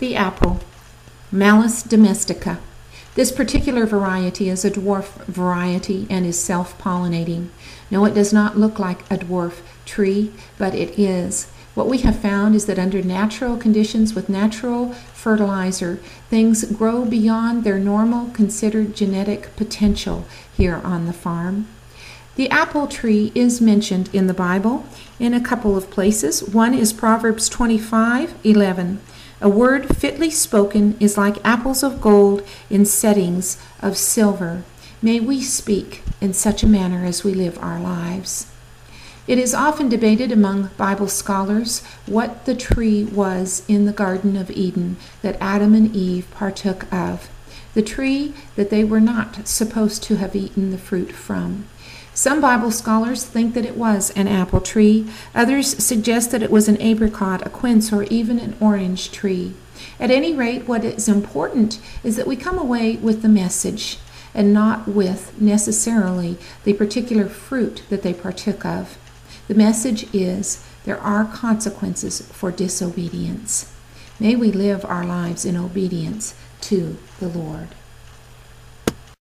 The apple, Malus domestica. This particular variety is a dwarf variety and is self pollinating. No, it does not look like a dwarf tree, but it is. What we have found is that under natural conditions with natural fertilizer, things grow beyond their normal considered genetic potential here on the farm. The apple tree is mentioned in the Bible in a couple of places. One is Proverbs 25 11. A word fitly spoken is like apples of gold in settings of silver. May we speak in such a manner as we live our lives. It is often debated among Bible scholars what the tree was in the Garden of Eden that Adam and Eve partook of, the tree that they were not supposed to have eaten the fruit from. Some Bible scholars think that it was an apple tree. Others suggest that it was an apricot, a quince, or even an orange tree. At any rate, what is important is that we come away with the message and not with necessarily the particular fruit that they partook of. The message is there are consequences for disobedience. May we live our lives in obedience to the Lord.